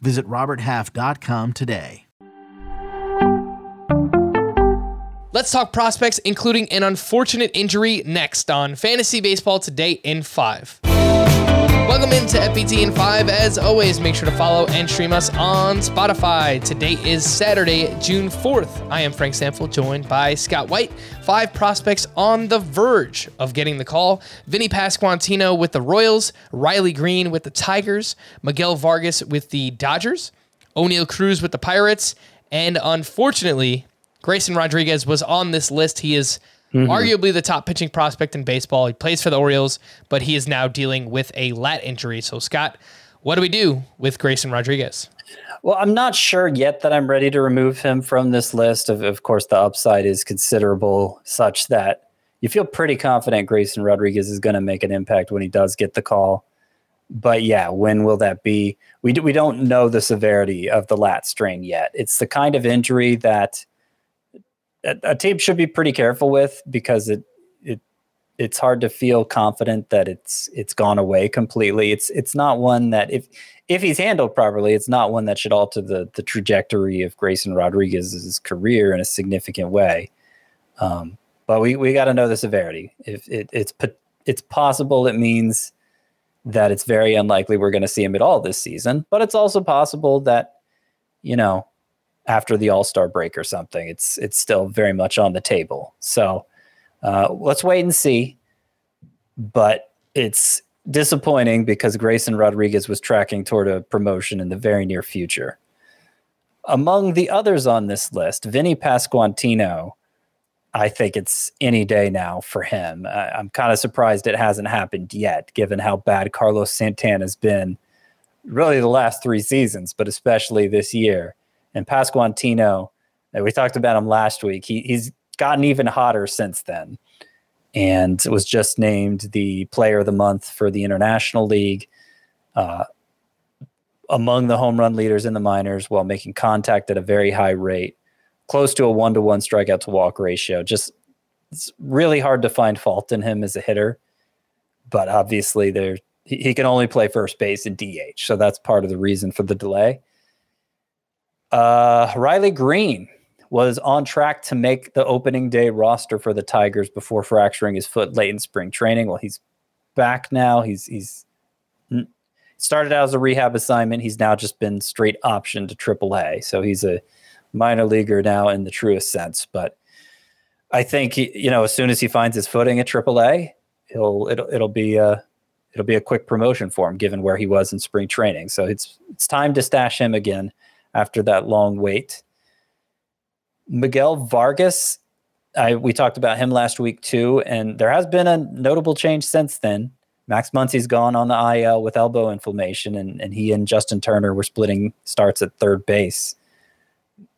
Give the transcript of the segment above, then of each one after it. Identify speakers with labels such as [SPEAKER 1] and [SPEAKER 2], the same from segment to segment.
[SPEAKER 1] Visit RobertHalf.com today.
[SPEAKER 2] Let's talk prospects, including an unfortunate injury next on Fantasy Baseball Today in 5. Welcome into FBT in 5. As always, make sure to follow and stream us on Spotify. Today is Saturday, June 4th. I am Frank Stampfl, joined by Scott White. Five prospects on the verge of getting the call. Vinny Pasquantino with the Royals, Riley Greene with the Tigers, Miguel Vargas with the Dodgers, Oneil Cruz with the Pirates, and unfortunately, Grayson Rodriguez was on this list. He is Mm-hmm. Arguably the top pitching prospect in baseball. He plays for the Orioles, but he is now dealing with a lat injury. So, Scott, what do we do with Grayson Rodriguez?
[SPEAKER 3] Well, I'm not sure yet that I'm ready to remove him from this list. Of, of course, the upside is considerable, such that you feel pretty confident Grayson Rodriguez is going to make an impact when he does get the call. But yeah, when will that be? We do, we don't know the severity of the lat strain yet. It's the kind of injury that a, team should be pretty careful with because it it it's hard to feel confident that it's it's gone away completely. It's it's not one that if if he's handled properly, it's not one that should alter the the trajectory of Grayson Rodriguez's career in a significant way. Um, but we we got to know the severity. If it, it's it's possible, it means that it's very unlikely we're going to see him at all this season. But it's also possible that you know after the All Star break or something. It's it's still very much on the table. So uh, let's wait and see. But it's disappointing because Grayson Rodriguez was tracking toward a promotion in the very near future. Among the others on this list, Vinny Pasquantino, I think it's any day now for him. I'm kind of surprised it hasn't happened yet, given how bad Carlos Santana has been really the last three seasons, but especially this year. And Pasquantino, we talked about him last week. He, he's gotten even hotter since then and was just named the player of the month for the International League. Uh, among the home run leaders in the minors while making contact at a very high rate, close to a one to one strikeout to walk ratio. Just it's really hard to find fault in him as a hitter, but obviously there he, he can only play first base and DH, so that's part of the reason for the delay. Uh, Riley Greene was on track to make the opening day roster for the Tigers before fracturing his foot late in spring training. Well, he's back now. He's he's started out as a rehab assignment. He's now just been straight option to AAA. So he's a minor leaguer now in the truest sense. But I think he, you know as soon as he finds his footing at AAA, he'll it'll it'll be a it'll be a quick promotion for him given where he was in spring training. So it's it's time to stash him again after that long wait. Miguel Vargas, I, we talked about him last week too, and there has been a notable change since then. Max Muncy's gone on the IL with elbow inflammation, and, and he and Justin Turner were splitting starts at third base,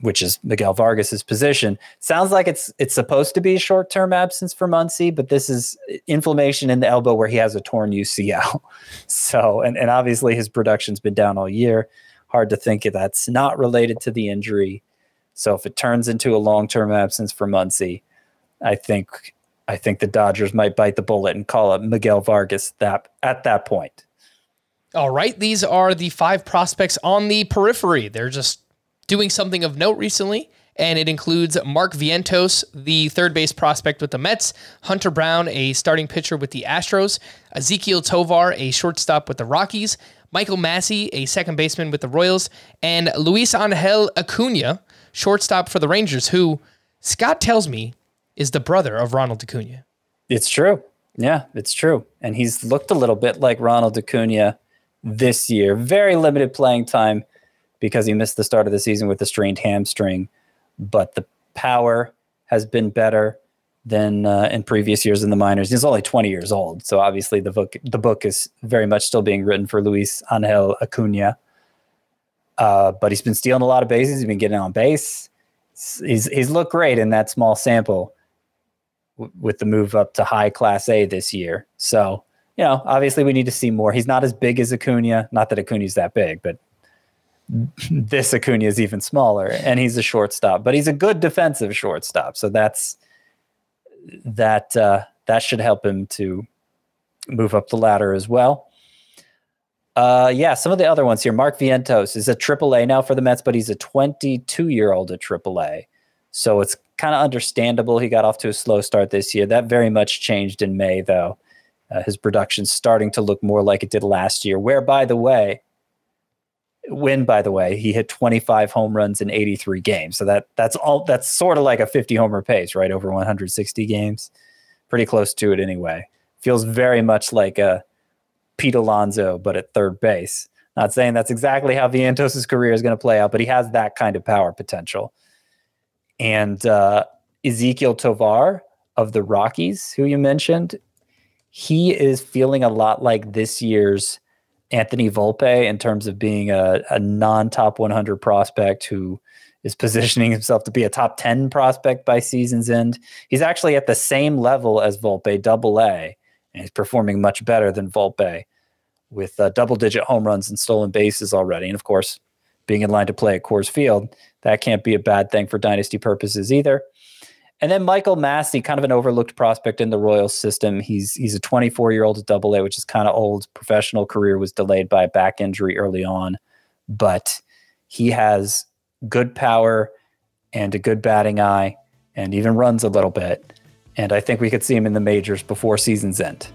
[SPEAKER 3] which is Miguel Vargas's position. Sounds like it's it's supposed to be a short term absence for Muncy, but this is inflammation in the elbow where he has a torn UCL. So, and, and obviously his production's been down all year hard to think that's not related to the injury. So if it turns into a long term absence for Muncy, I think I think the Dodgers might bite the bullet and call up Miguel Vargas that at that point.
[SPEAKER 2] All right, these are the five prospects on the periphery. They're just doing something of note recently, and it includes Mark Vientos, the third base prospect with the Mets, Hunter Brown, a starting pitcher with the Astros, Ezequiel Tovar, a shortstop with the Rockies, Michael Massey, a second baseman with the Royals, and Luisangel Acuna, shortstop for the Rangers, who Scott tells me is the brother of Ronald Acuna.
[SPEAKER 3] It's true. Yeah, it's true. And he's looked a little bit like Ronald Acuna this year. Very limited playing time because he missed the start of the season with a strained hamstring, but the power has been better than uh, in previous years in the minors. He's only 20 years old, so obviously the book the book is very much still being written for Luis Angel Acuna. Uh, but he's been stealing a lot of bases. He's been getting on base. He's he's looked great in that small sample w- with the move up to high Class A this year. So you know, obviously we need to see more. He's not as big as Acuna. Not that Acuna's that big, but this Acuna is even smaller, and he's a shortstop. But he's a good defensive shortstop. So that's that. Uh, that should help him to move up the ladder as well. Uh, yeah, some of the other ones here. Mark Vientos is a AAA now for the Mets, but he's a 22 year old at AAA. So it's kind of understandable he got off to a slow start this year. That very much changed in May, though. Uh, his production's starting to look more like it did last year, where, by the way, when by the way. He hit 25 home runs in 83 games. So that that's all that's sort of like a 50 homer pace right? Over 160 games. Pretty close to it anyway. Feels very much like a Pete Alonso, but at third base. Not saying that's exactly how Vientos' career is going to play out, but he has that kind of power potential. And uh, Ezequiel Tovar of the Rockies, who you mentioned, he is feeling a lot like this year's Anthony Volpe in terms of being a, a non top 100 prospect who is positioning himself to be a top 10 prospect by season's end. He's actually at the same level as Volpe, double A, and he's performing much better than Volpe with uh, double digit home runs and stolen bases already. And of course, being in line to play at Coors Field, that can't be a bad thing for dynasty purposes either. And then Michael Massey, kind of an overlooked prospect in the Royal system. He's he's a 24 year old at Double A, which is kind of old. Professional career was delayed by a back injury early on, but he has good power and a good batting eye, and even runs a little bit. And I think we could see him in the majors before season's end.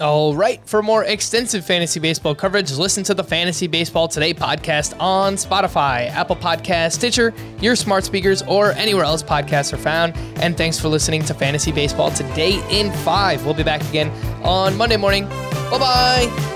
[SPEAKER 2] All right. For more extensive fantasy baseball coverage, listen to the Fantasy Baseball Today podcast on Spotify, Apple Podcast, Stitcher, your smart speakers, or anywhere else podcasts are found. And thanks for listening to Fantasy Baseball Today in 5. We'll be back again on Monday morning. Bye bye.